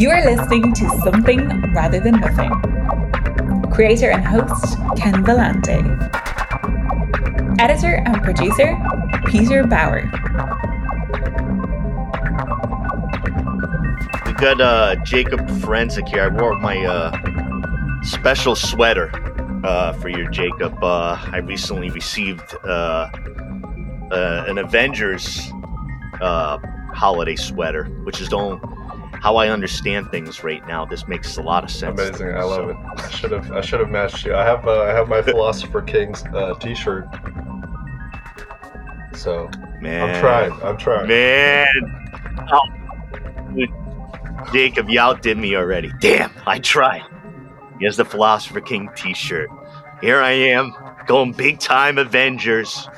You are listening to Something Rather Than Nothing. Creator and host Ken Vellante. Editor and producer Peter Bauer. We got uh, Jacob Forensic here. I wore my uh, special sweater uh, for you, Jacob. Uh, I recently received uh, uh, an Avengers uh, holiday sweater, which is the how I understand things right now. This makes a lot of sense. Amazing, I love so. it. I should have I should have matched you. I have uh, I have my Philosopher King's uh, T-shirt. So man, I'm trying. I'm trying. Man, oh, Jacob, you outdid me already. Damn, I tried. Here's the Philosopher King T-shirt. Here I am, going big time Avengers.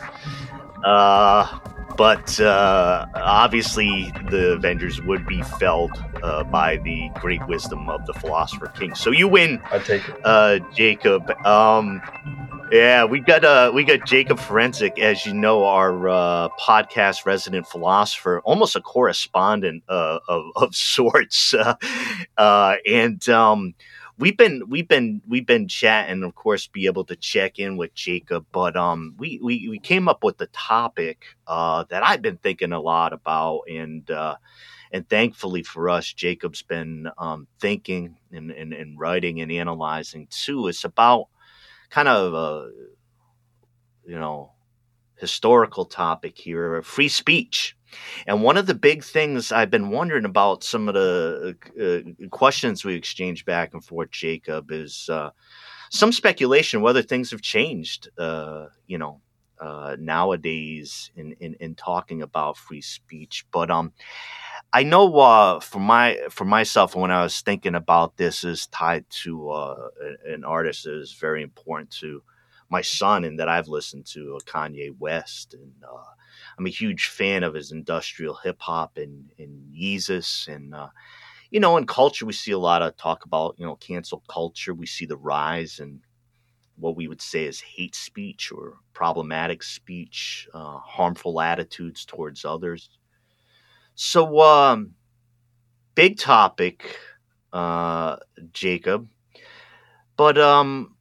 Uh, but uh, obviously, the Avengers would be felled uh, by the great wisdom of the Philosopher King. So you win. I take it, uh, Jacob. Um, yeah, we got uh, we got Jacob Forensic, as you know, our uh, podcast resident philosopher, almost a correspondent uh, of of sorts, uh, uh, and. Um, we've been we've been we've been chatting, of course, be able to check in with Jacob, but um, we we, we came up with the topic uh, that I've been thinking a lot about, and uh, and thankfully for us, Jacob's been um, thinking and, and, and writing and analyzing too. It's about kind of a you know historical topic here, free speech and one of the big things I've been wondering about some of the uh, questions we exchanged back and forth, Jacob, is uh, some speculation whether things have changed, uh, you know, uh, nowadays in, in, in talking about free speech. But um, I know uh, for my for myself, when I was thinking about this, is tied to uh, an artist that is very important to my son and that I've listened to, Kanye West, and I'm a huge fan of his industrial hip hop and, and Yeezus. And, uh, you know, in culture, we see a lot of talk about, you know, cancel culture. We see the rise and what we would say is hate speech or problematic speech, uh, harmful attitudes towards others. So, um, big topic, uh, Jacob. But um,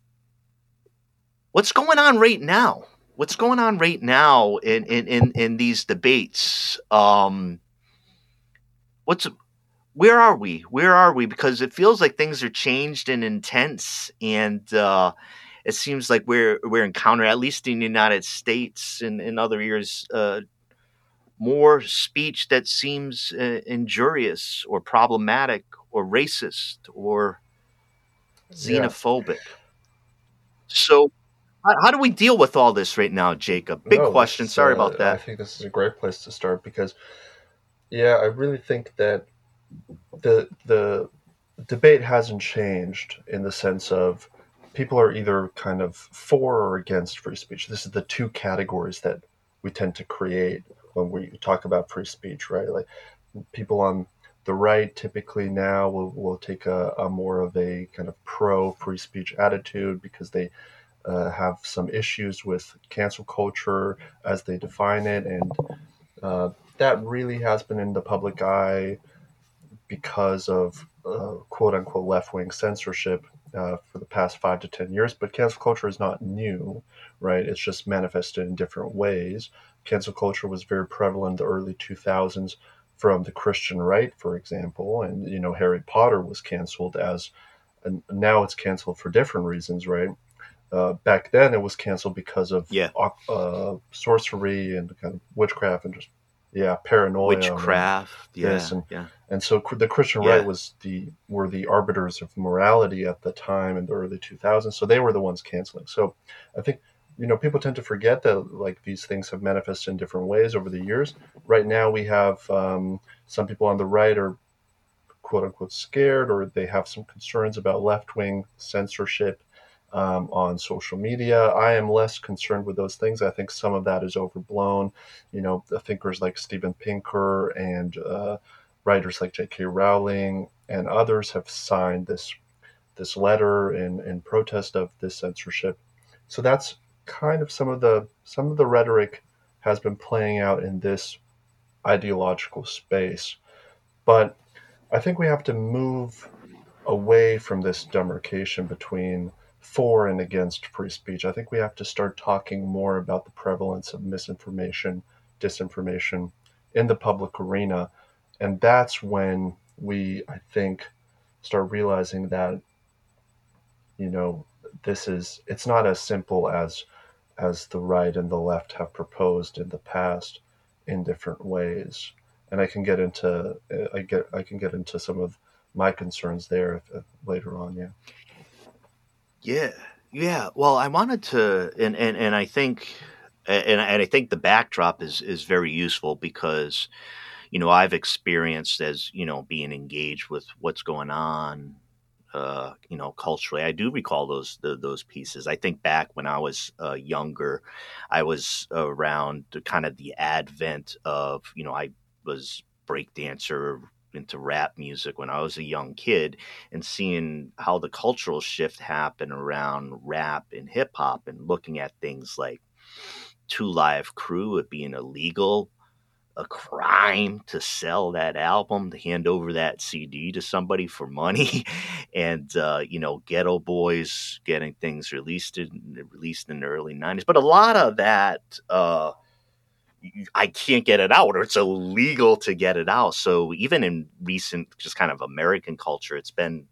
what's going on right now? What's going on right now in in in, in these debates? Um what's where are we? Where are we? Because it feels like things are changed and intense and uh it seems like we're we're encountering at least in the united states and in other years uh more speech that seems uh, injurious or problematic or racist or xenophobic. Yeah. so how, how, do we deal with all this right now, Jacob? Big no, question. Sorry uh, about that. I think this is a great place to start because, yeah, I really think that the the debate hasn't changed in the sense of people are either kind of for or against free speech. This is the two categories that we tend to create when we talk about free speech, right? Like people on the right typically now will, will take a, a more of a kind of pro free speech attitude because they uh, have some issues with cancel culture as they define it, and uh, that really has been in the public eye because of uh, quote unquote left wing censorship uh, for the past five to ten years. But cancel culture is not new, right? It's just manifested in different ways. Cancel culture was very prevalent in the early 2000s from the Christian right, for example, and you know Harry Potter was canceled as, and now it's canceled for different reasons, right? Uh, back then it was canceled because of yeah. uh, sorcery and kind of witchcraft and just yeah paranoia witchcraft and yeah, and, yeah and so the christian yeah. right was the were the arbiters of morality at the time in the early 2000s so they were the ones canceling so i think you know people tend to forget that like these things have manifested in different ways over the years right now we have um, some people on the right are quote unquote scared or they have some concerns about left-wing censorship um, on social media. I am less concerned with those things. I think some of that is overblown. You know, thinkers like Steven Pinker and uh, writers like J.K. Rowling and others have signed this this letter in, in protest of this censorship. So that's kind of some of the some of the rhetoric has been playing out in this ideological space. But I think we have to move away from this demarcation between for and against free speech. I think we have to start talking more about the prevalence of misinformation, disinformation in the public arena. And that's when we, I think, start realizing that, you know, this is, it's not as simple as, as the right and the left have proposed in the past in different ways. And I can get into, I get, I can get into some of my concerns there if, if later on. Yeah. Yeah, yeah. Well, I wanted to, and and and I think, and and I think the backdrop is is very useful because, you know, I've experienced as you know being engaged with what's going on, uh, you know, culturally. I do recall those the, those pieces. I think back when I was uh, younger, I was around kind of the advent of, you know, I was breakdancer into rap music when I was a young kid and seeing how the cultural shift happened around rap and hip hop and looking at things like Two Live Crew, it being illegal, a crime to sell that album, to hand over that CD to somebody for money, and uh, you know, Geto Boys getting things released in, released in the early '90s. But a lot of that. Uh, I can't get it out or it's illegal to get it out. So even in recent just kind of American culture, it's been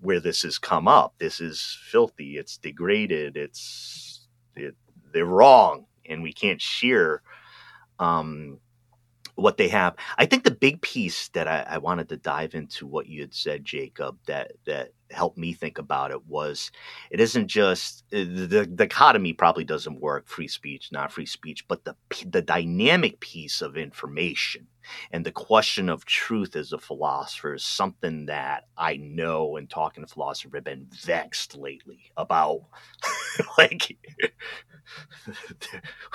where this has come up. This is filthy. It's degraded. It's it, they're wrong, and we can't share um, what they have. I think the big piece that I, I, wanted to dive into what you had said, Jacob, that that helped me think about it was it isn't just uh, the, dichotomy probably doesn't work free speech not free speech but the the dynamic piece of information and the question of truth as a philosopher is something that I know in talking to philosophers have been vexed lately about. like,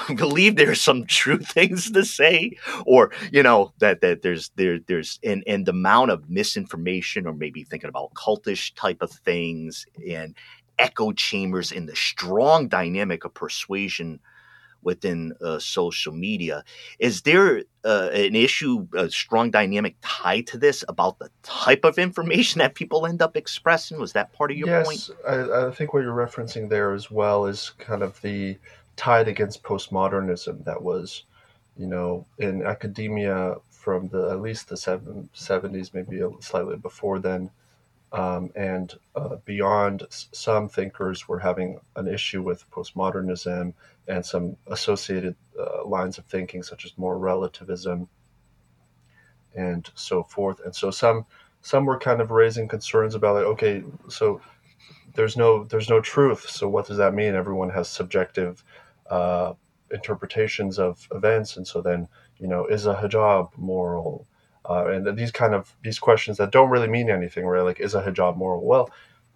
believe there's some true things to say, or you know that that there's there there's and and the amount of misinformation, or maybe thinking about cultish type of things and echo chambers in the strong dynamic of persuasion within uh, social media. Is there uh, an issue, a strong dynamic tied to this about the type of information that people end up expressing? Was that part of your yes, point? I, I think what you're referencing there as well is kind of the tide against postmodernism that was, you know, in academia from the at least the seven, 70s, maybe slightly before then. Um, and uh, beyond, some thinkers were having an issue with postmodernism and some associated uh, lines of thinking, such as moral relativism and so forth. And so some some were kind of raising concerns about like, okay, so there's no there's no truth. So what does that mean? Everyone has subjective uh, interpretations of events, and so then you know, is a hijab moral? Uh, and these kind of these questions that don't really mean anything, right? Like, is a hijab moral? Well,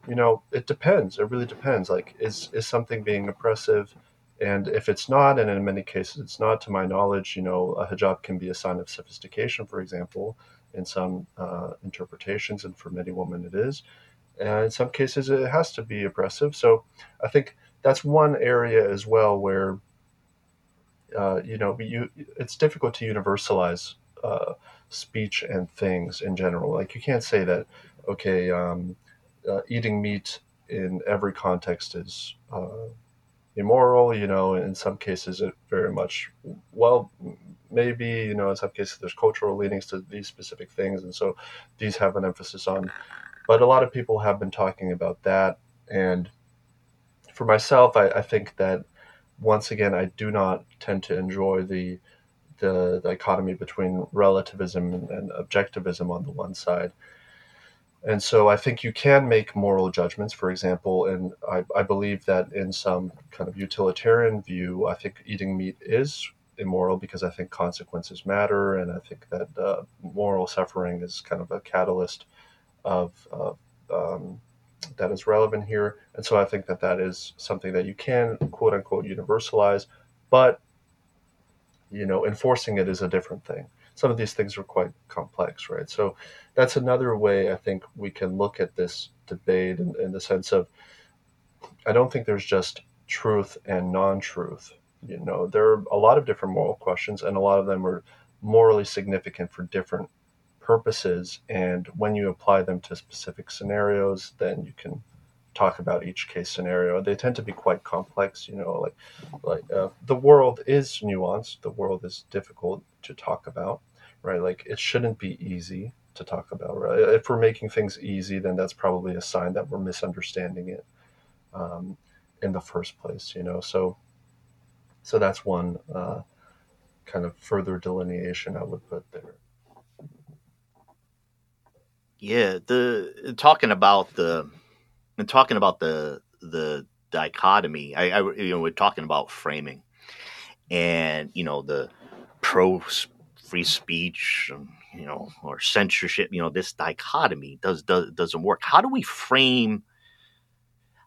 you know, it depends. It really depends. Like, is is something being oppressive? And if it's not, and in many cases it's not, to my knowledge, you know, a hijab can be a sign of sophistication, for example, in some uh, interpretations, and for many women it is. And in some cases it has to be oppressive. So I think that's one area as well where, uh, you know, you, it's difficult to universalize uh, speech and things in general. Like you can't say that, okay, um, uh, eating meat in every context is uh, immoral. You know, in some cases, it very much well, maybe you know, in some cases, there's cultural leanings to these specific things, and so these have an emphasis on. But a lot of people have been talking about that, and for myself, I, I think that once again, I do not tend to enjoy the the dichotomy between relativism and objectivism on the one side and so I think you can make moral judgments, for example, and I, I, believe that in some kind of utilitarian view, I think eating meat is immoral because I think consequences matter, and I think that uh, moral suffering is kind of a catalyst of uh, um, that is relevant here. And so I think that that is something that you can quote unquote universalize, but you know, enforcing it is a different thing some of these things are quite complex, right? So that's another way I think we can look at this debate in, in the sense of I don't think there's just truth and non-truth. You know, there are a lot of different moral questions, and a lot of them are morally significant for different purposes. And when you apply them to specific scenarios, then you can talk about each case scenario. They tend to be quite complex. You know, like like uh, the world is nuanced. The world is difficult to talk about, right? Like it shouldn't be easy to talk about, right? If we're making things easy, then that's probably a sign that we're misunderstanding it um, in the first place. You know, so so that's one uh, kind of further delineation I would put there. Yeah, the talking about the and talking about the the dichotomy. I, I you know we're talking about framing, and you know the pro free speech, and, you know, or censorship. You know, this dichotomy does does doesn't work. How do we frame?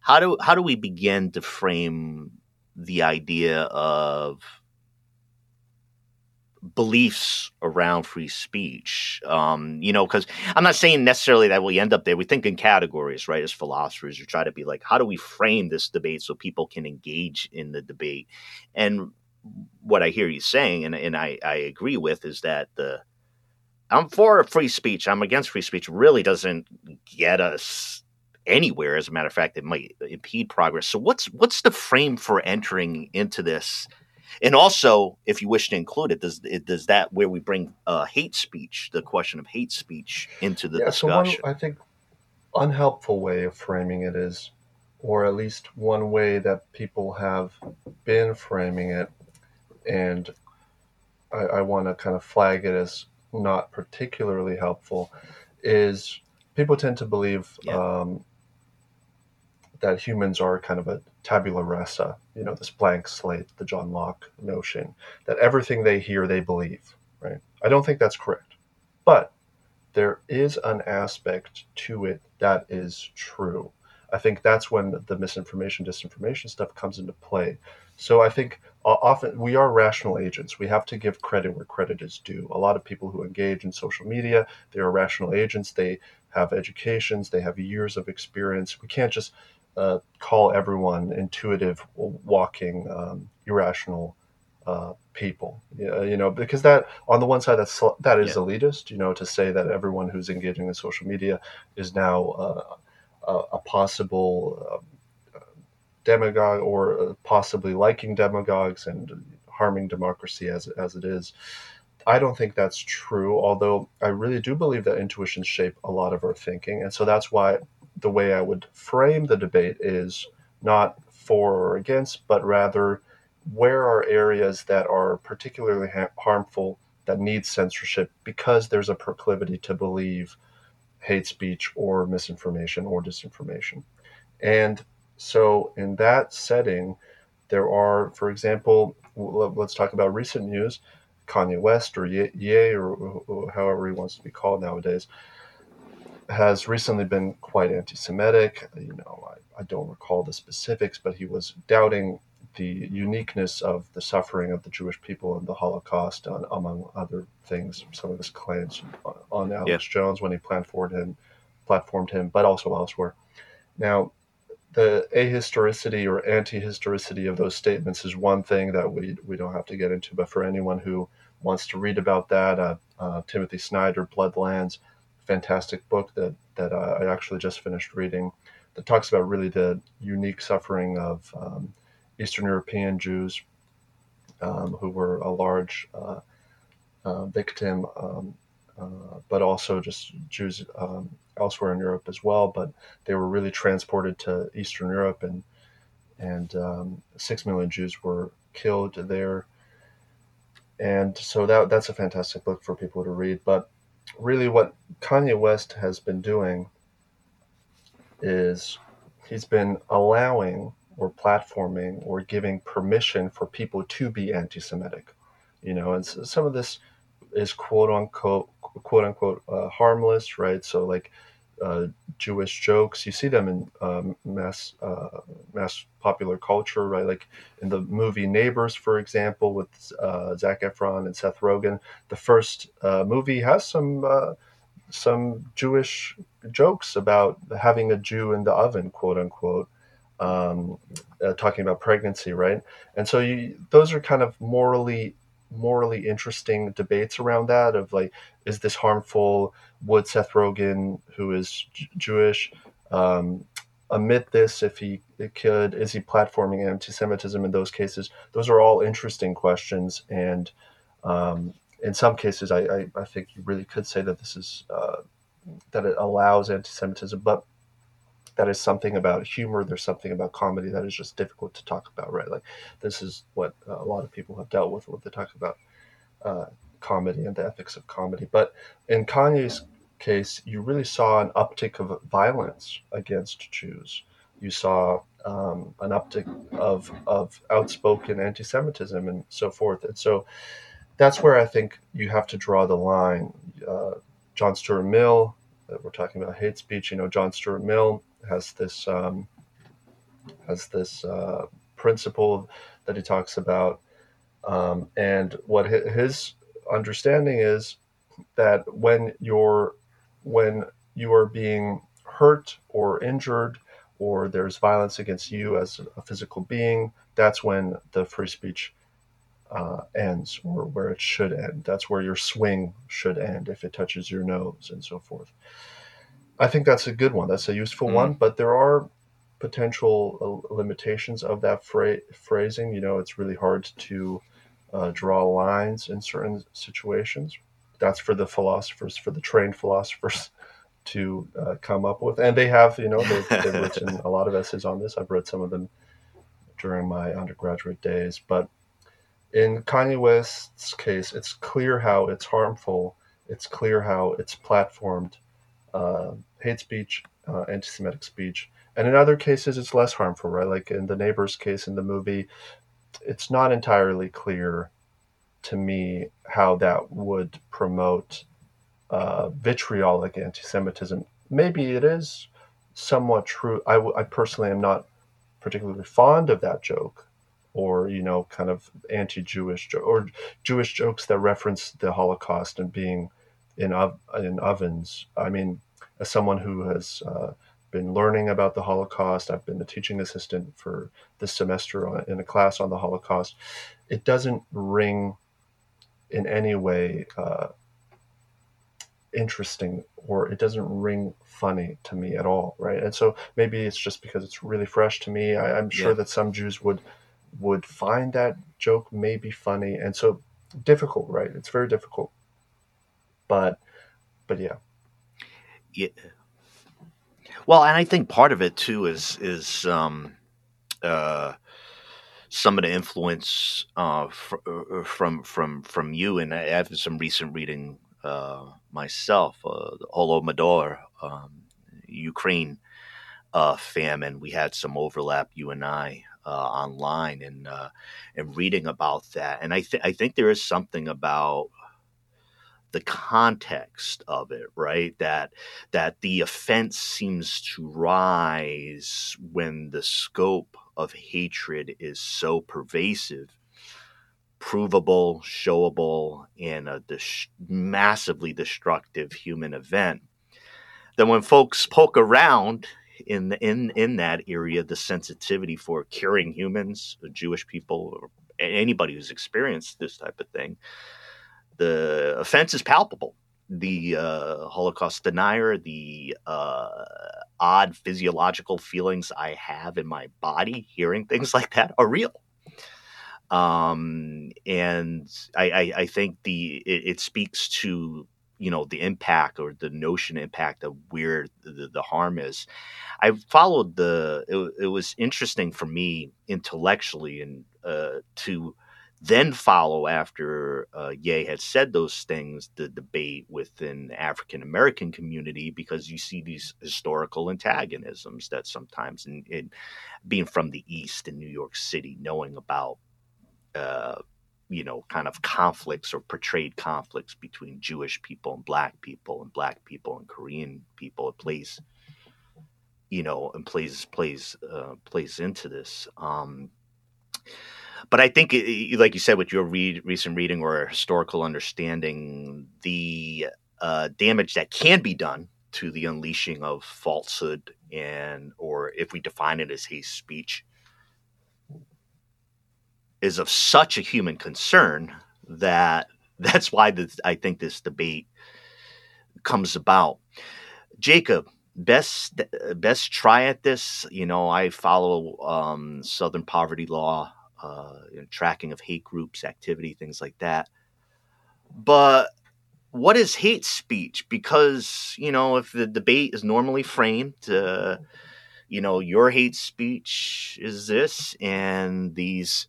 How do how do we begin to frame the idea of beliefs around free speech. Um, you know, because I'm not saying necessarily that we end up there. We think in categories, right? As philosophers, we try to be like, how do we frame this debate so people can engage in the debate? And what I hear you saying, and, and I, I agree with, is that the I'm for free speech. I'm against free speech. Really doesn't get us anywhere. As a matter of fact, it might impede progress. So what's what's the frame for entering into this? And also, if you wish to include it, does it, does that where we bring uh, hate speech, the question of hate speech, into the yeah, discussion? So one, I think unhelpful way of framing it is, or at least one way that people have been framing it, and I, I want to kind of flag it as not particularly helpful, is people tend to believe yeah. um, that humans are kind of a tabula rasa, you know, this blank slate, the John Locke notion that everything they hear they believe, right? I don't think that's correct. But there is an aspect to it that is true. I think that's when the misinformation, disinformation stuff comes into play. So I think uh, often we are rational agents. We have to give credit where credit is due. A lot of people who engage in social media, they are rational agents. They have educations, they have years of experience. We can't just uh, call everyone intuitive, walking, um, irrational uh, people. You know, because that on the one side that's that is yeah. elitist. You know, to say that everyone who's engaging in social media is now uh, a, a, possible um, demagogue or possibly liking demagogues and harming democracy as as it is. I don't think that's true, although I really do believe that intuitions shape a lot of our thinking. And so that's why the way I would frame the debate is not for or against, but rather where are areas that are particularly ha- harmful that need censorship because there's a proclivity to believe hate speech or misinformation or disinformation. And so, in that setting, there are, for example, let's talk about recent news Kanye West or Ye, or however he wants to be called nowadays has recently been quite anti-Semitic. You know, I, I don't recall the specifics, but he was doubting the uniqueness of the suffering of the Jewish people in the Holocaust, on, among other things. Some of his claims on, on Alex yeah. Jones when he platformed him, platformed him, but also elsewhere. Now, the ahistoricity or anti-historicity of those statements is one thing that we we don't have to get into. But for anyone who wants to read about that, uh, uh, Timothy Snyder, Bloodlands fantastic book that that I actually just finished reading that talks about really the unique suffering of um, Eastern European Jews um, who were a large uh, uh, victim, um, uh, but also just Jews um, elsewhere in Europe as well. But they were really transported to Eastern Europe, and and um, six million Jews were killed there. And so that that's a fantastic book for people to read. But really what Kanye West has been doing is he's been allowing or platforming or giving permission for people to be anti-Semitic, you know, and so some of this is quote unquote quote unquote uh, harmless, right? So like uh, Jewish jokes. You see them in um, mass uh, mass popular culture, right? Like in the movie Neighbors, for example, with uh, Zac Efron and Seth Rogen. The first uh, movie has some uh, some Jewish jokes about having a Jew in the oven, quote unquote. Um, uh, talking about pregnancy, right? And so you, those are kind of morally morally interesting debates around that of like, is this harmful? Would Seth Rogen, who is J- Jewish, um, admit this if he could? Is he platforming anti-Semitism in those cases? Those are all interesting questions, and um, in some cases, I, I, I, think you really could say that this is uh, that it allows anti-Semitism, but that is something about humor. There's something about comedy that is just difficult to talk about, right? Like this is what a lot of people have dealt with when they talk about uh, comedy and the ethics of comedy. But in Kanye's case, you really saw an uptick of violence against Jews. You saw um, an uptick of of outspoken anti-Semitism and so forth. And so that's where I think you have to draw the line. Uh, John Stuart Mill, we're talking about hate speech. You know, John Stuart Mill has this um, has this uh, principle that he talks about, um, and what his understanding is that when you're when you are being hurt or injured or there's violence against you as a physical being, that's when the free speech uh, ends or where it should end. That's where your swing should end if it touches your nose and so forth. I think that's a good one. That's a useful mm-hmm. one, but there are potential uh, limitations of that phrasing. You know, it's really hard to uh, draw lines in certain situations. That's for the philosophers, for the trained philosophers to uh, come up with. And they have, you know, they've, they've written a lot of essays on this. I've read some of them during my undergraduate days. But in Kanye West's case, it's clear how it's harmful. It's clear how it's platformed uh, hate speech, uh, anti-Semitic speech, and in other cases it's less harmful, right? Like in the neighbor's case in the movie, it's not entirely clear to me how that would promote uh, vitriolic anti-Semitism. Maybe it is somewhat true. I, w- I personally am not particularly fond of that joke, or you know, kind of anti-Jewish jo- or Jewish jokes that reference the Holocaust and being in ov- in ovens. I mean, as someone who has uh, been learning about the Holocaust, I've been a teaching assistant for this semester in a class on the Holocaust. It doesn't ring in any way uh, interesting or it doesn't ring funny to me at all, right? And so maybe it's just because it's really fresh to me. I, am sure yeah. that some Jews would would find that joke maybe funny, and so difficult, right? It's very difficult but but yeah. Yeah. Well, and I think part of it too is is um, uh, some of the influence uh, fr- uh, from from from you, and I have some recent reading uh, myself. Uh, the Holodomor, um, Ukraine uh, famine. We had some overlap, you and I, uh, online, and uh, and reading about that. And I think I think there is something about the context of it right? That that the offense seems to rise when the scope of hatred is so pervasive provable showable in a dis- massively destructive human event. Then when folks poke around in in in that area the sensitivity for curing humans jewish people anybody who's experienced this type of thing the offense is palpable. The uh, Holocaust denier, the uh, odd physiological feelings I have in my body hearing things like that are real. Um, and I, I, I, think the it, it, speaks to you know the impact or the notion impact of where the, the harm is. I followed the. It, it was interesting for me intellectually and uh, to then follow after uh, Ye had said those things, the debate within the African American community, because you see these historical antagonisms that sometimes, in, in being from the East in New York City, knowing about, uh, you know, kind of conflicts or portrayed conflicts between Jewish people and Black people, and Black people and Korean people, it plays, you know, and plays plays uh, plays into this. Um, but I think, like you said, with your read, recent reading or historical understanding, the uh, damage that can be done to the unleashing of falsehood and, or if we define it as hate speech, is of such a human concern that that's why this, I think this debate comes about. Jacob, best best try at this. You know, I follow um, Southern poverty law, uh, you know, tracking of hate groups, activity, things like that. But what is hate speech? Because you know, if the debate is normally framed, uh, you know, your hate speech is this, and these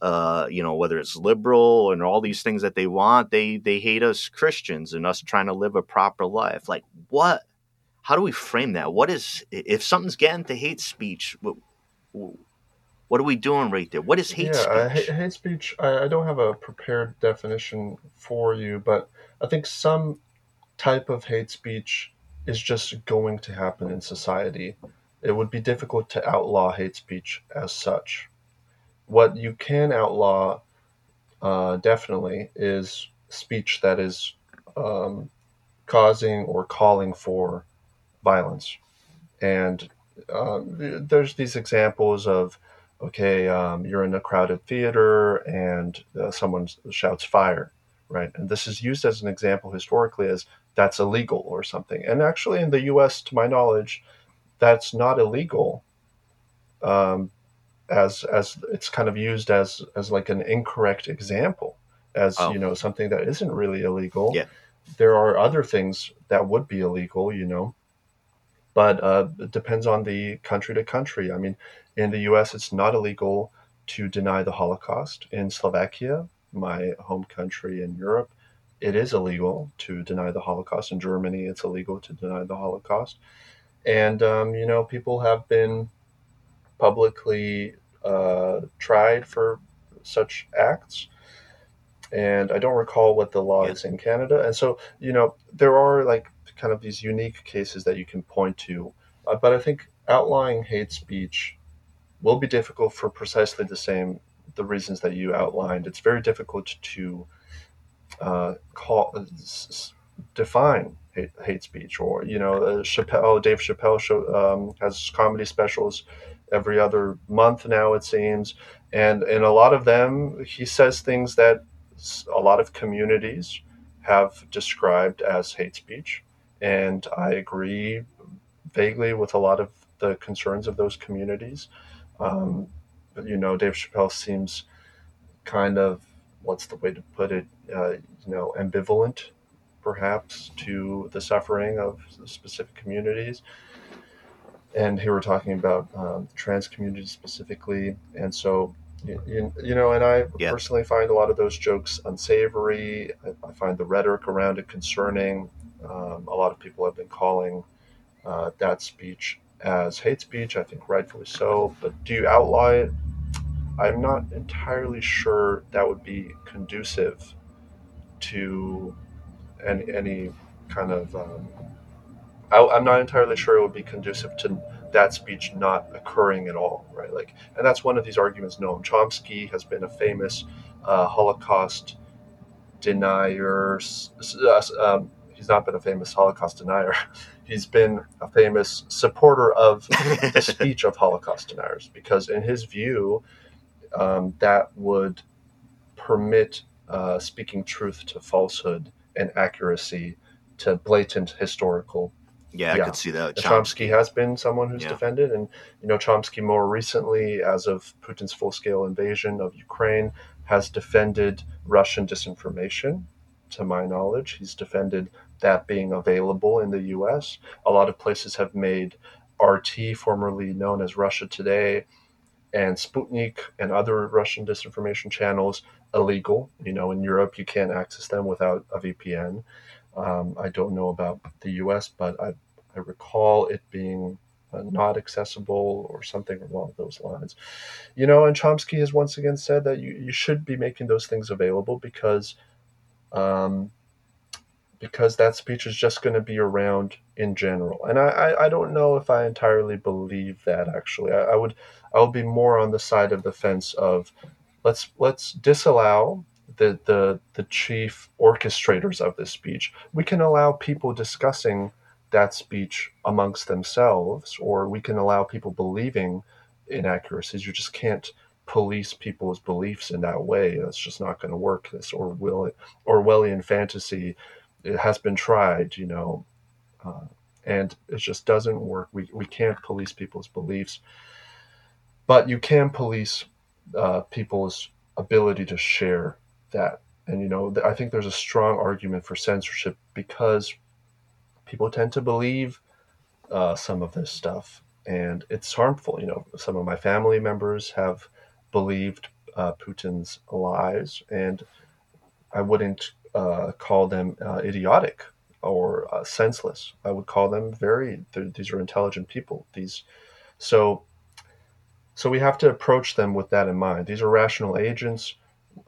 uh, you know, whether it's liberal and all these things that they want, they they hate us Christians and us trying to live a proper life. Like, what? How do we frame that? What is if something's getting to hate speech? What, what are we doing right there? What is hate yeah, speech? Uh, hate, hate speech. I, I don't have a prepared definition for you, but I think some type of hate speech is just going to happen in society. It would be difficult to outlaw hate speech as such what you can outlaw uh, definitely is speech that is um, causing or calling for violence. And um, there's these examples of, okay, um, you're in a crowded theater and uh, someone shouts fire, right? And this is used as an example historically as that's illegal or something. And actually, in the US, to my knowledge, that's not illegal. Um, as as it's kind of used as as like an incorrect example as oh. you know something that isn't really illegal yeah there are other things that would be illegal you know but uh, it depends on the country to country i mean in the us it's not illegal to deny the holocaust in slovakia my home country in europe it is illegal to deny the holocaust in germany it's illegal to deny the holocaust and um, you know people have been publicly uh, tried for such acts. And I don't recall what the law yeah. is in Canada. And so, you know, there are like kind of these unique cases that you can point to. Uh, but I think outlawing hate speech will be difficult for precisely the same the reasons that you outlined. It's very difficult to uh, call s- define hate, hate, speech, or you know, uh, Chappelle, Dave Chappelle show, um, has comedy specials every other month now it seems and in a lot of them he says things that a lot of communities have described as hate speech and i agree vaguely with a lot of the concerns of those communities um, but you know dave chappelle seems kind of what's the way to put it uh, you know ambivalent perhaps to the suffering of specific communities and here we're talking about um, trans communities specifically, and so you, you know, and I yeah. personally find a lot of those jokes unsavory. I, I find the rhetoric around it concerning. Um, a lot of people have been calling uh, that speech as hate speech. I think rightfully so. But do you outlaw it? I'm not entirely sure that would be conducive to any, any kind of um, I, am not entirely sure it would be conducive to that speech not occurring at all, right? Like, and that's one of these arguments. Noam Chomsky has been a famous uh, Holocaust denier. Um, he's not been a famous Holocaust denier. He's been a famous supporter of the speech of Holocaust deniers because, in his view, um, that would permit uh, speaking truth to falsehood and accuracy to blatant historical yeah, I could see that. Chomsky. Chomsky has been someone who's yeah. defended, and you know Chomsky more recently, as of Putin's full-scale invasion of Ukraine, has defended Russian disinformation. To my knowledge, he's defended that being available in the U.S. A lot of places have made RT, formerly known as Russia Today, and Sputnik and other Russian disinformation channels illegal. You know, in Europe, you can't access them without a VPN. Um, I don't know about the US, but I, I recall it being uh, not accessible or something along those lines. You know, and Chomsky has once again said that you, you should be making those things available because um, because that speech is just going to be around in general. And I, I, I, don't know if I entirely believe that actually. I, I would I would be more on the side of the fence of let's let's disallow the, the, the chief orchestrators of this speech. We can allow people discussing that speech amongst themselves, or we can allow people believing inaccuracies. You just can't police people's beliefs in that way. It's just not going to work. This Orwell, Orwellian fantasy, it has been tried, you know, uh, and it just doesn't work. We we can't police people's beliefs, but you can police uh, people's ability to share that. And you know, I think there's a strong argument for censorship because people tend to believe uh, some of this stuff, and it's harmful. You know, some of my family members have believed uh, Putin's lies, and I wouldn't uh, call them uh, idiotic or uh, senseless. I would call them very. These are intelligent people. These, so, so we have to approach them with that in mind. These are rational agents.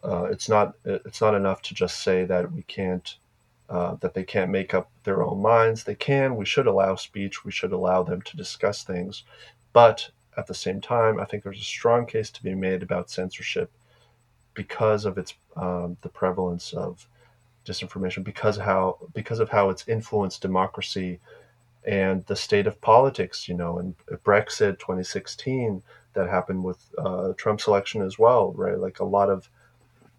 Uh, it's not. It's not enough to just say that we can't. Uh, that they can't make up their own minds. They can. We should allow speech. We should allow them to discuss things, but at the same time, I think there's a strong case to be made about censorship because of its um, the prevalence of disinformation, because how because of how it's influenced democracy and the state of politics. You know, and Brexit 2016 that happened with uh, Trump's election as well, right? Like a lot of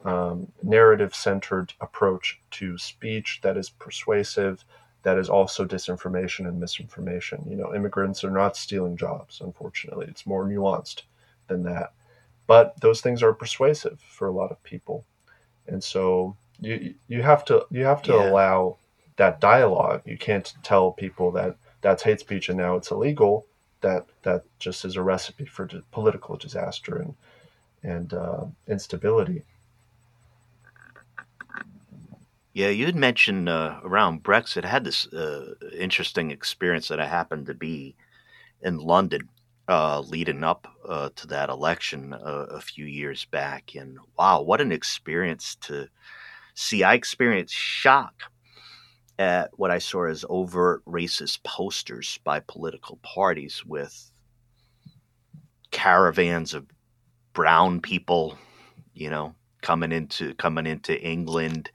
um, narrative centered approach to speech that is persuasive that is also disinformation and misinformation. You know, immigrants are not stealing jobs, unfortunately. It's more nuanced than that. But those things are persuasive for a lot of people. And so you you have to you have to yeah. allow that dialogue. You can't tell people that that's hate speech and now it's illegal. That that just is a recipe for political disaster and and uh, instability. Yeah, you had mentioned uh, around Brexit. I had this uh, interesting experience that I happened to be in London uh, leading up uh, to that election uh, a few years back. And wow, what an experience to see. I experienced shock at what I saw as overt racist posters by political parties with caravans of brown people, you know, coming into coming into England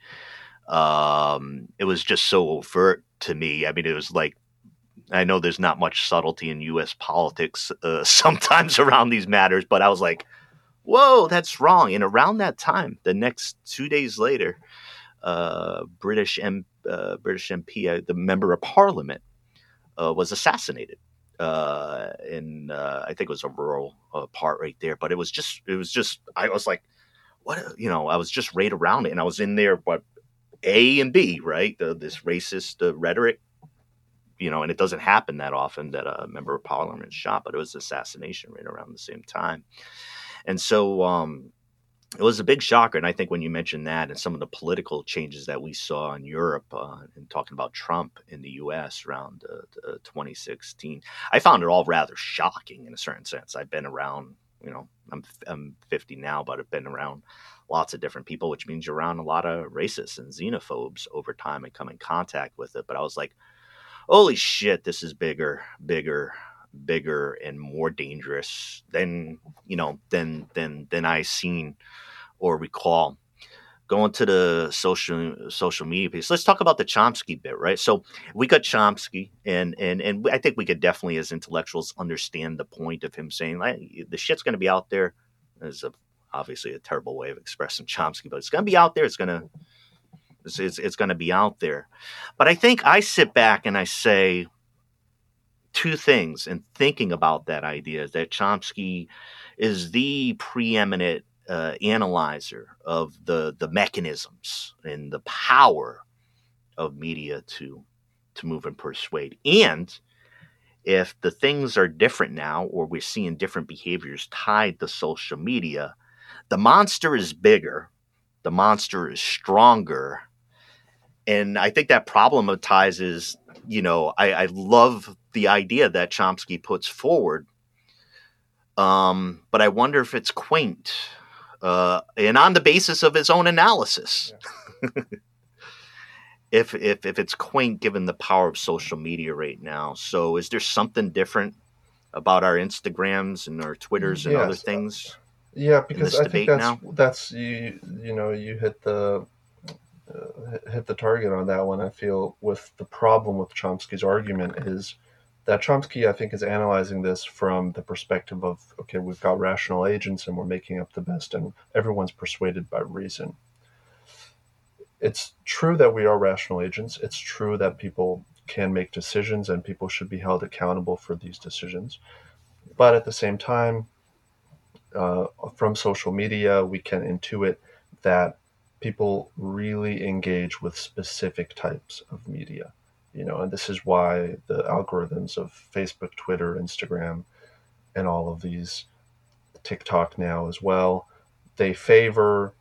um, it was just so overt to me. I mean, it was like I know there's not much subtlety in U.S. politics uh, sometimes around these matters, but I was like, "Whoa, that's wrong!" And around that time, the next two days later, uh, British M- uh, British MP, uh, the member of Parliament, uh, was assassinated. Uh, in I think it was a rural part right there, but it was just it was just I was like, what you know I was just right around it, and I was in there, but a and B, right? The, this racist uh, rhetoric, you know, and it doesn't happen that often that a member of parliament is shot, but it was assassination right around the same time. And so um, it was a big shocker. And I think when you mentioned that and some of the political changes that we saw in Europe uh, and talking about Trump in the US around uh, 2016, I found it all rather shocking in a certain sense. I've been around, you know, I'm, I'm 50 now, but I've been around lots of different people, which means you're around a lot of racists and xenophobes over time and come in contact with it. But I was like, holy shit, this is bigger, bigger, bigger, and more dangerous than you know than than than I seen or recall. Going to the social social media piece, let's talk about the Chomsky bit, right? So we got Chomsky, and and and I think we could definitely, as intellectuals, understand the point of him saying like, the shit's going to be out. There's a obviously a terrible way of expressing Chomsky, but it's going to be out there. It's going to it's, it's, it's going to be out there. But I think I sit back and I say two things in thinking about that idea is that Chomsky is the preeminent uh, analyzer of the the mechanisms and the power of media to to move and persuade and if the things are different now or we're seeing different behaviors tied to social media the monster is bigger, the monster is stronger. And I think that problematizes, you know, I, I love the idea that Chomsky puts forward. Um, but I wonder if it's quaint uh, and on the basis of his own analysis. Yeah. if, if if it's quaint given the power of social media right now. So is there something different about our Instagrams and our Twitters and yes. other things? Yeah, because I think that's now? that's you you know you hit the hit the target on that one. I feel with the problem with Chomsky's argument is that Chomsky, I think, is analyzing this from the perspective of okay, we've got rational agents and we're making up the best, and everyone's persuaded by reason. It's true that we are rational agents. It's true that people can make decisions and people should be held accountable for these decisions. But at the same time, uh, from social media, we can intuit that people really engage with specific types of media. You know and this is why the algorithms of facebook twitter instagram and all of these tiktok now as well they favor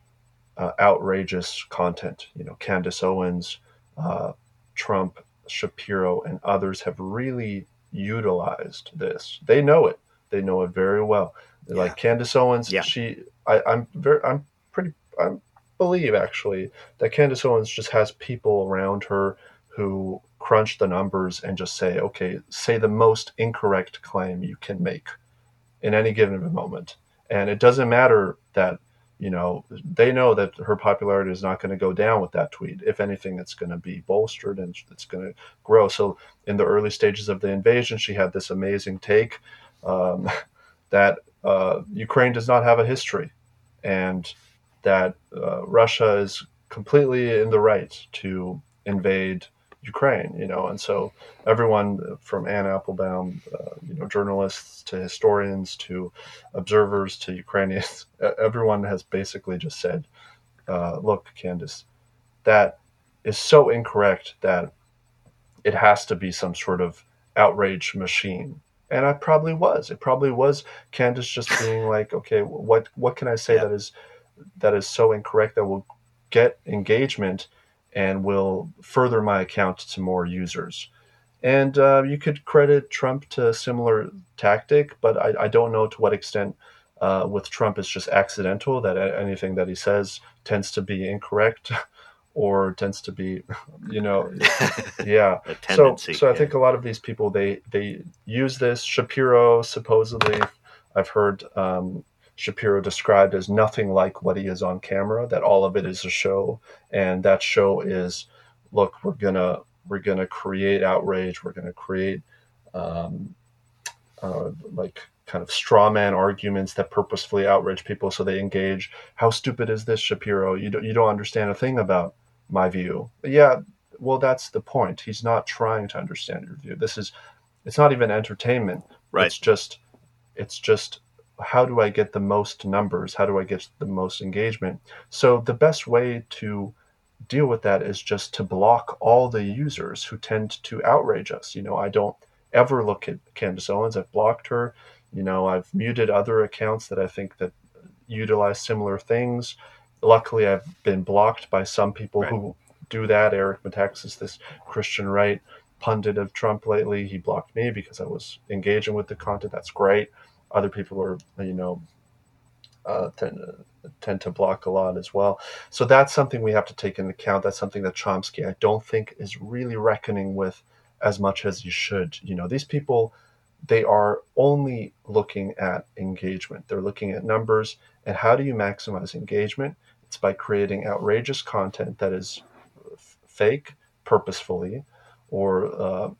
uh, outrageous content. You know candace owens uh, trump shapiro and others have really utilized this. They know it. They know it very well. Yeah. like candace owens yeah. she I, i'm very i'm pretty i believe actually that candace owens just has people around her who crunch the numbers and just say, okay, say the most incorrect claim you can make in any given moment. And it doesn't matter that, you know, they know that her popularity is not going to go down with that tweet. If anything, it's going to be bolstered and it's going to grow. So in the early stages of the invasion, she had this amazing take um, that uh, Ukraine does not have a history and that uh, Russia is completely in the right to invade Ukraine, you know, and so everyone from Anne Applebaum, uh, you know, journalists to historians to observers to Ukrainians, everyone has basically just said, uh, "Look, Candace, that is so incorrect that it has to be some sort of outrage machine." And I probably was. It probably was Candace just being like, "Okay, what what can I say yeah. that is that is so incorrect that will get engagement?" and will further my account to more users. And uh, you could credit Trump to a similar tactic, but I, I don't know to what extent uh, with Trump it's just accidental that anything that he says tends to be incorrect or tends to be, you know, yeah. so, so I think a lot of these people they they use this. Shapiro supposedly, I've heard um, Shapiro described as nothing like what he is on camera. That all of it is a show, and that show is, look, we're gonna we're gonna create outrage. We're gonna create um, uh, like kind of straw man arguments that purposefully outrage people so they engage. How stupid is this, Shapiro? You don't you don't understand a thing about my view. Yeah, well, that's the point. He's not trying to understand your view. This is, it's not even entertainment. Right. It's just, it's just how do I get the most numbers? How do I get the most engagement? So the best way to deal with that is just to block all the users who tend to outrage us. You know, I don't ever look at Candace Owens. I've blocked her. You know, I've muted other accounts that I think that utilize similar things. Luckily, I've been blocked by some people right. who do that. Eric Metaxas, this Christian right pundit of Trump lately, he blocked me because I was engaging with the content. That's great other people are you know uh, tend, tend to block a lot as well. So that's something we have to take into account. That's something that Chomsky I don't think is really reckoning with as much as you should. You know, these people they are only looking at engagement. They're looking at numbers and how do you maximize engagement? It's by creating outrageous content that is fake purposefully or uh,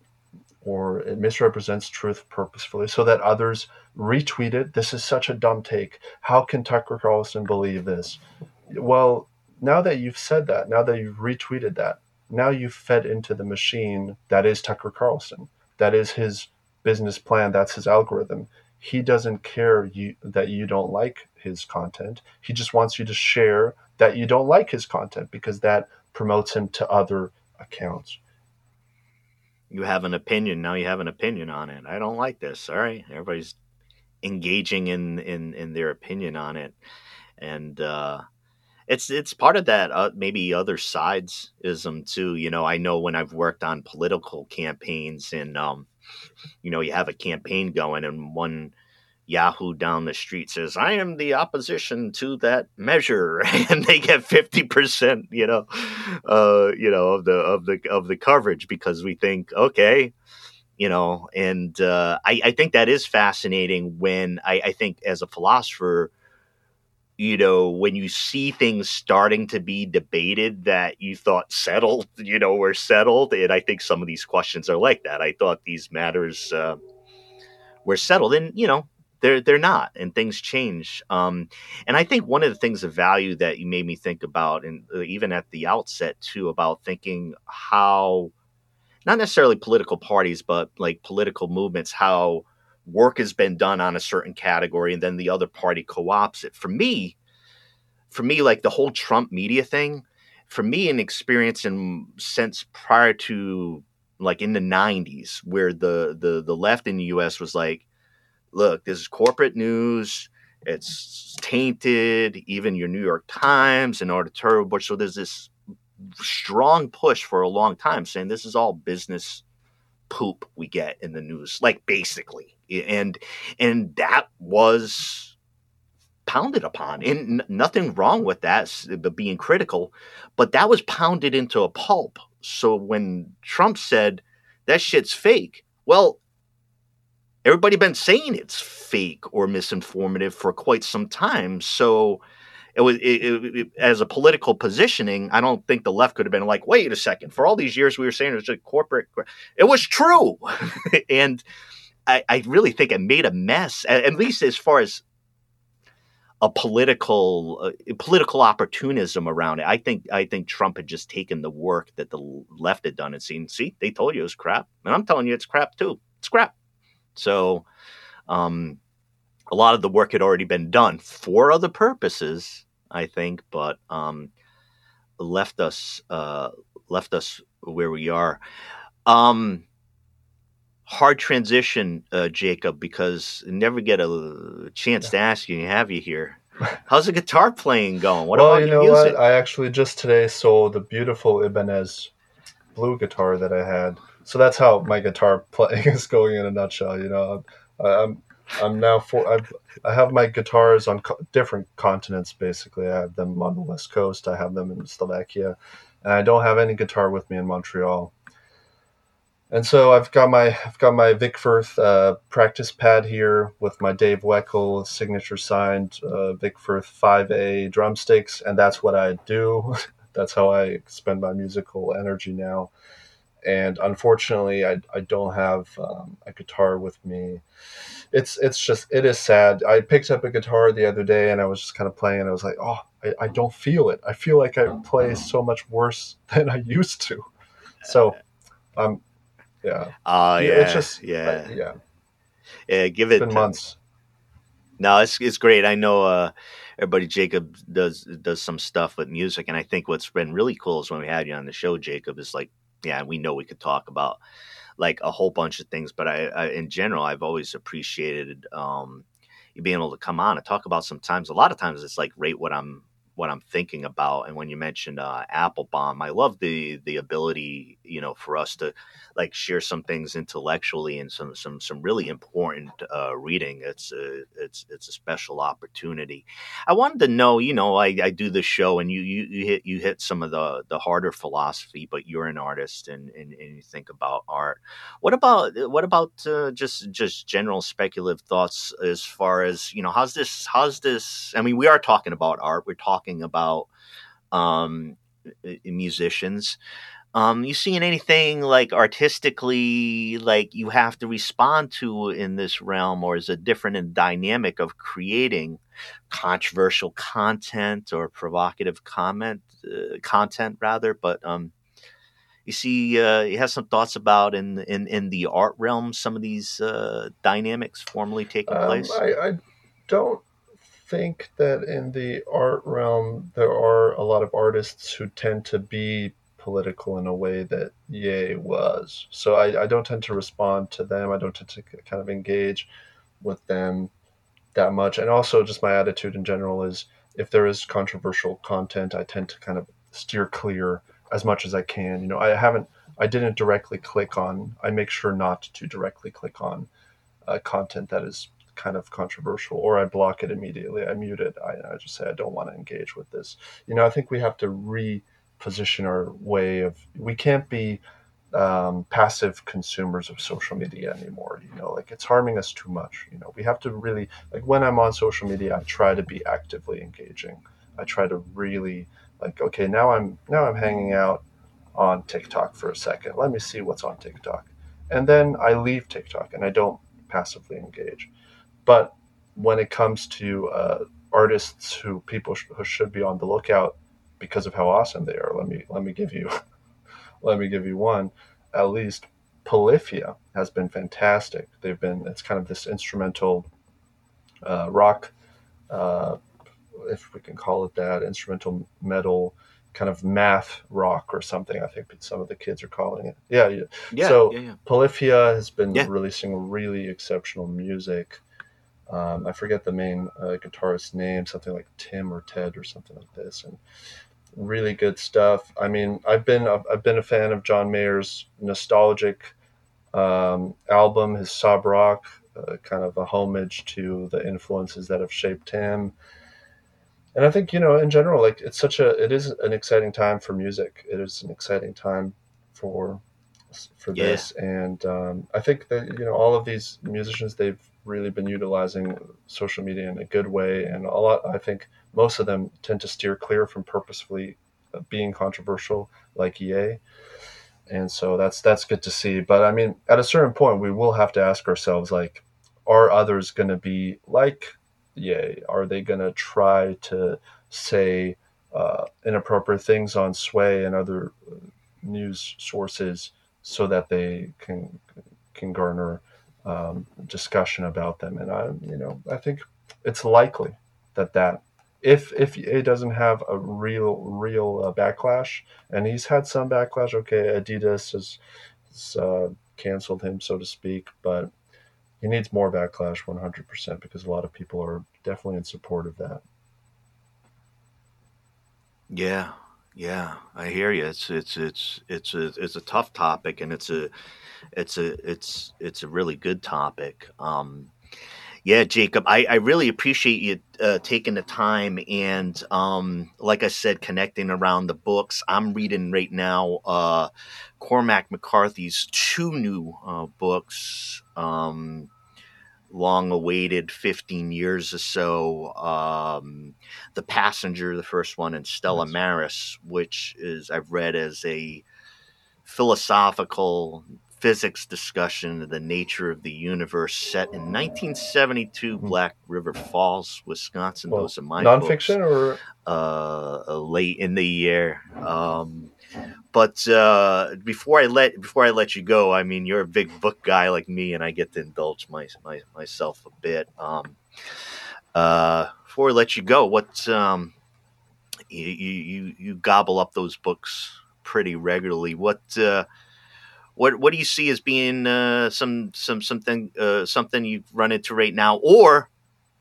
or it misrepresents truth purposefully so that others retweet it. This is such a dumb take. How can Tucker Carlson believe this? Well, now that you've said that, now that you've retweeted that, now you've fed into the machine that is Tucker Carlson. That is his business plan. That's his algorithm. He doesn't care you, that you don't like his content. He just wants you to share that you don't like his content because that promotes him to other accounts you have an opinion now you have an opinion on it. I don't like this all right? Everybody's engaging in in in their opinion on it. And uh it's it's part of that uh, maybe other sides ism too you know i know when i've worked on political campaigns and um you know you have a campaign going and one Yahoo down the street says, I am the opposition to that measure, and they get fifty percent, you know, uh, you know, of the of the of the coverage because we think, okay, you know, and uh, I, I think that is fascinating when I, I think as a philosopher, you know, when you see things starting to be debated that you thought settled, you know, were settled. And I think some of these questions are like that. I thought these matters uh, were settled, and you know, they're they're not, and things change. Um, and I think one of the things of value that you made me think about, and uh, even at the outset too, about thinking how, not necessarily political parties, but like political movements, how work has been done on a certain category and then the other party co-ops it for me for me like the whole trump media thing for me an experience in since prior to like in the 90s where the the the left in the us was like look this is corporate news. It's tainted even your new york times and editorial board so there's this strong push for a long time saying this is all business poop we get in the news like basically. And and that was pounded upon. And nothing wrong with that but being critical but that was pounded into a pulp. So when trump said that shit's fake well everybody been saying it's fake or misinformative for quite some time so it was it, it, it, as a political positioning. I don't think the left could have been like, wait a second. For all these years, we were saying it was a corporate. It was true, and I, I, really think it made a mess. At, least as far as a political uh, political opportunism around it. I think I think Trump had just taken the work that the left had done and seen. See, they told you it was crap, and I'm telling you it's crap too. It's crap. So. Um, a lot of the work had already been done for other purposes, I think, but um, left us uh, left us where we are. Um, hard transition, uh, Jacob, because I never get a chance yeah. to ask you. Have you here? How's the guitar playing going? What well, you know music? what? I actually just today sold a beautiful Ibanez blue guitar that I had. So that's how my guitar playing is going in a nutshell. You know, I'm I'm now for I've, I have my guitars on co- different continents. Basically, I have them on the west coast. I have them in Slovakia, and I don't have any guitar with me in Montreal. And so I've got my I've got my Vic Firth uh, practice pad here with my Dave Weckl signature signed uh, Vic Firth 5A drumsticks, and that's what I do. that's how I spend my musical energy now. And unfortunately, I, I don't have um, a guitar with me it's it's just it is sad. I picked up a guitar the other day and I was just kind of playing and I was like, oh, I, I don't feel it. I feel like I play so much worse than I used to. So, um, yeah. Oh yeah, it's just yeah, uh, yeah. Yeah, give it been months. No, it's it's great. I know uh, everybody. Jacob does does some stuff with music, and I think what's been really cool is when we had you on the show, Jacob, is like, yeah, we know we could talk about like a whole bunch of things. But I, I in general, I've always appreciated um, you being able to come on and talk about. Sometimes, a lot of times, it's like rate what I'm what I'm thinking about. And when you mentioned uh, Applebaum, I love the the ability, you know, for us to like share some things intellectually and some some some really important uh, reading. It's a it's it's a special opportunity. I wanted to know, you know, I, I do the show and you, you you hit you hit some of the the harder philosophy, but you're an artist and and, and you think about art. What about what about uh, just just general speculative thoughts as far as you know how's this how's this? I mean, we are talking about art. We're talking about um, musicians um, you seeing anything like artistically like you have to respond to in this realm, or is it different in dynamic of creating controversial content or provocative comment uh, content rather? But um, you see, uh, you have some thoughts about in in in the art realm some of these uh, dynamics formally taking um, place. I, I don't think that in the art realm there are a lot of artists who tend to be political in a way that Ye was. So I, I don't tend to respond to them. I don't tend to kind of engage with them that much. And also, just my attitude in general is if there is controversial content, I tend to kind of steer clear as much as I can. You know, I haven't, I didn't directly click on, I make sure not to directly click on uh, content that is kind of controversial or I block it immediately. I mute it. I, I just say, I don't want to engage with this. You know, I think we have to re, position our way of we can't be um, passive consumers of social media anymore. You know, like it's harming us too much. You know, we have to really like when I'm on social media, I try to be actively engaging. I try to really like okay, now I'm now I'm hanging out on TikTok for a second. Let me see what's on TikTok, and then I leave TikTok and I don't passively engage. But when it comes to uh, artists who people sh- who should be on the lookout because of how awesome they are, let me let me give you let me give you one. At least Polyphia has been fantastic. They've been it's kind of this instrumental uh, rock, uh, if we can call it that, instrumental metal kind of math rock or something. I think some of the kids are calling it. Yeah, yeah. Yeah. So yeah, yeah. Polyphia has been releasing really exceptional music. Um, I forget the main uh, guitarist's name, something like Tim or Ted or something like this, and really good stuff. I mean, I've been I've been a fan of John Mayer's nostalgic um, album, his sob rock, uh, kind of a homage to the influences that have shaped him. And I think you know, in general, like it's such a it is an exciting time for music. It is an exciting time for for Yeah. this, and um, I think that you know all of these musicians they've really been utilizing social media in a good way, and a lot. I think most of them tend to steer clear from purposefully uh, being controversial, like Ye, and so that's that's good to see. But I mean, at a certain point, we will have to ask ourselves, like, are others going to be like Ye? Are they going to try to say uh, inappropriate things on Sway and other uh, news sources so that they can can garner um, discussion about them? And I, you know, I think it's likely that that if if Ye doesn't have a real real uh, backlash, and he's had some backlash. Okay, Adidas has, has uh, canceled him, so to speak, but he needs more backlash 100% because a lot of people are definitely in support of that. Yeah, yeah, I hear you. It's it's it's it's a it's a tough topic, and it's a it's a it's it's a really good topic. Um, yeah, Jacob, I, I really appreciate you uh, taking the time and, um, like I said, connecting around the books. I'm reading right now uh, Cormac McCarthy's two new uh, books. Um, long awaited 15 years or so um, the passenger the first one and stella Nice. maris which is i've read as a philosophical physics discussion of the nature of the universe set in 1972 Hmm. black river falls wisconsin Well, those are my Nonfiction books, or uh, late in the year um, but uh, before I let before I let you go, I mean you're a big book guy like me, and I get to indulge my, my myself a bit. Um, uh, before I let you go, what um, you, you you you gobble up those books pretty regularly. What uh, what what do you see as being uh, some some something uh, something you've run into right now, or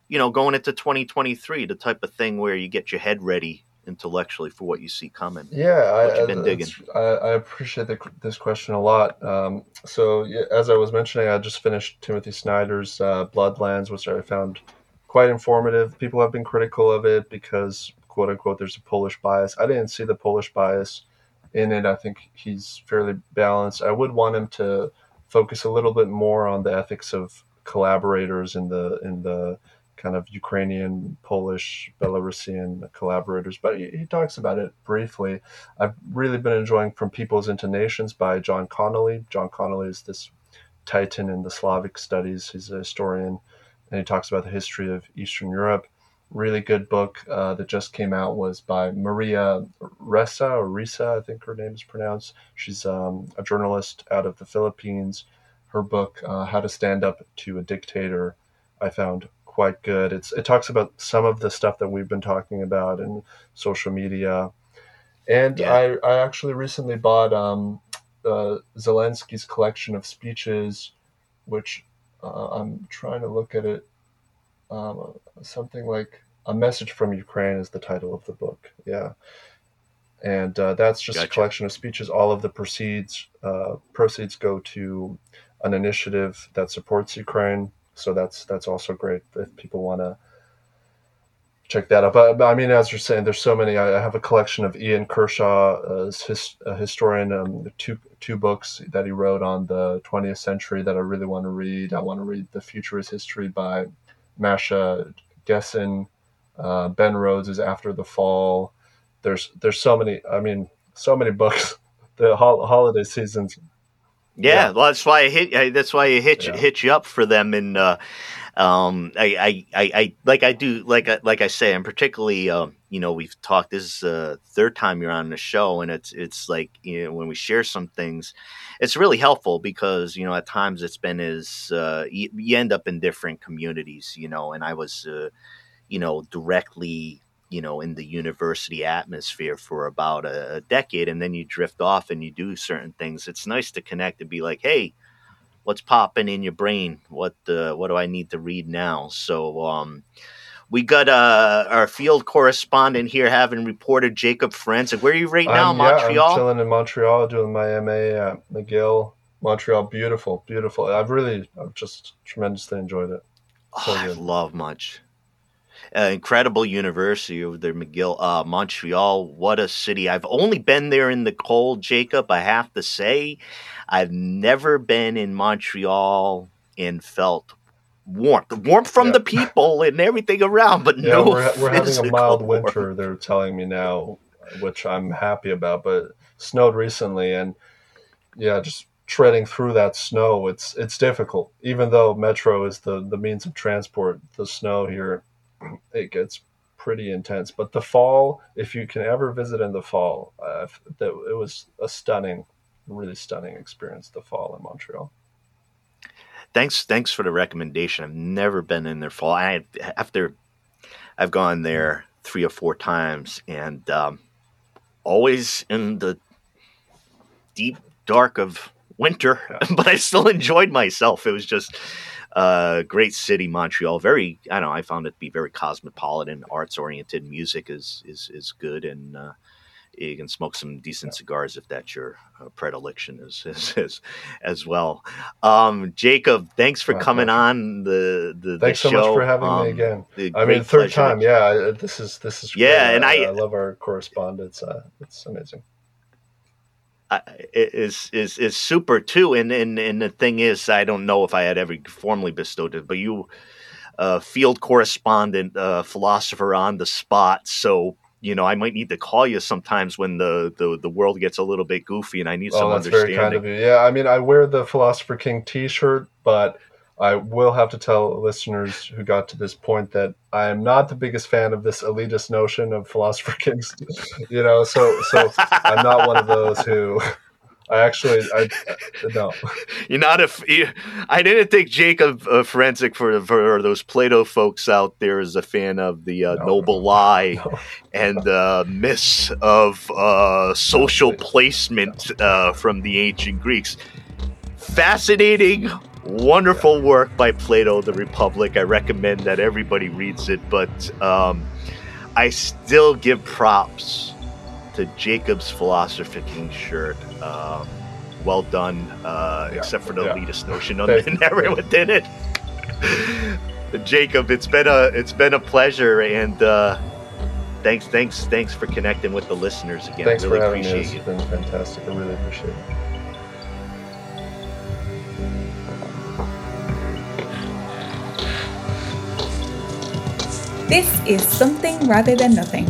you know going into 2023, the type of thing where you get your head ready intellectually for what you see coming. Yeah, I, What you been digging? I, I appreciate the, this question a lot. Um, so, yeah, as I was mentioning, I just finished Timothy Snyder's uh, Bloodlands, which I found quite informative. People have been critical of it because, quote unquote, there's a Polish bias. I didn't see the Polish bias in it. I think he's fairly balanced. I would want him to focus a little bit more on the ethics of collaborators in the in the kind of Ukrainian, Polish, Belarusian collaborators, but he, he talks about it briefly. I've really been enjoying From Peoples into Nations by John Connelly. John Connelly is this titan in the Slavic studies. He's a historian, and he talks about the history of Eastern Europe. Really good book uh, that just came out was by Maria Ressa or Risa, I think her name is pronounced. She's um, a journalist out of the Philippines. Her book, uh, How to Stand Up to a Dictator, I found quite good. It's it talks about some of the stuff that we've been talking about in social media, and Yeah. I I actually recently bought um, uh, Zelensky's collection of speeches, which uh, I'm trying to look at it. Um, something like a message from Ukraine is the title of the book. Yeah. And uh, that's just a collection of speeches. All of the proceeds uh, proceeds go to an initiative that supports Ukraine. So that's that's also great if people want to check that out. But, but, I mean, as you're saying, there's so many. I, I have a collection of Ian Kershaw, uh, his, a historian, um, two two books that he wrote on the 20th century that I really want to read. I want to read The Future is History by Masha Gessen. Uh, ben Rhodes is After the Fall. There's there's so many. I mean, so many books. The ho- holiday seasons. Yeah, yeah, well, that's why I hit. That's why I hit yeah. hit you up for them and. Uh, um, I, I, I, I, like I do, like I, like I say, I'm particularly, um, you know, we've talked. This is the third time you're on the show, and it's, it's like you know, when we share some things, it's really helpful because you know at times it's been as uh, you, you end up in different communities, you know, and I was, uh, you know, directly you know in the university atmosphere for about a, a, decade and then you drift off and you do certain things it's nice to connect and be like hey what's popping in your brain? What uh, what do I need to read now? So um, we got uh, our field correspondent here having reported Jacob Forensic. Where are you right now, I'm, Montreal? Yeah, I'm chilling in Montreal doing my MA at McGill. Montreal, beautiful, beautiful. I've really, I've just tremendously enjoyed it. So oh, I love much. Uh, incredible university over there, McGill, uh, Montreal. What a city! I've only been there in the cold, Jacob. I have to say, I've never been in Montreal and felt warmth, warmth from yeah. the people and everything around, but yeah, no. We're, we're having a mild warmth. winter. They're telling me now, which I'm happy about. But snowed recently, and yeah, just treading through that snow, it's it's difficult. Even though metro is the the means of transport, the snow here, it gets pretty intense. But the fall, if you can ever visit in the fall, uh, that it was a stunning really stunning experience the fall in Montreal. Thanks, thanks for the recommendation. I've never been in there fall. I after I've gone there three or four times, and um, always in the deep dark of winter, but I still enjoyed myself. It was just a uh, great city, Montreal. Very, I don't know. I found it to be very cosmopolitan, arts oriented. Music is is is good, and uh, you can smoke some decent cigars if that's your uh, predilection as, as, as, as well. Um, Jacob, thanks for coming on the the, thanks the so much for having um, me again. I mean, third time, yeah. This is this is yeah, great. and I, I, love our correspondence. Uh, it's amazing. is is is super too, and, and and the thing is, I don't know if I had ever formally bestowed it, but you, uh, field correspondent, uh, philosopher on the spot, so you know, I might need to call you sometimes when the, the, the world gets a little bit goofy and I need oh, some that's understanding. Very kind of you. Yeah, I mean, I wear the Philosopher King T-shirt, but I will have to tell listeners who got to this point that I am not the biggest fan of this elitist notion of Philosopher Kings. you know, so so I'm not one of those who I actually, I no. You're not a. You, I didn't think Jacob uh, Forensic for for those Plato folks out there is a fan of the uh, no, noble lie no. and uh, myths of uh, social placement uh, from the ancient Greeks. Fascinating, wonderful work by Plato, The Republic. I recommend that everybody reads it, but um, I still give props to Jacob's Philosopher King shirt. Um, well done, uh, yeah. except for the yeah. elitist notion on the narrative within it. Jacob, it's been a it's been a pleasure, and uh, thanks thanks thanks for connecting with the listeners again. Thanks I really for having appreciate me. It's been fantastic. I really appreciate it. This is Something Rather Than Nothing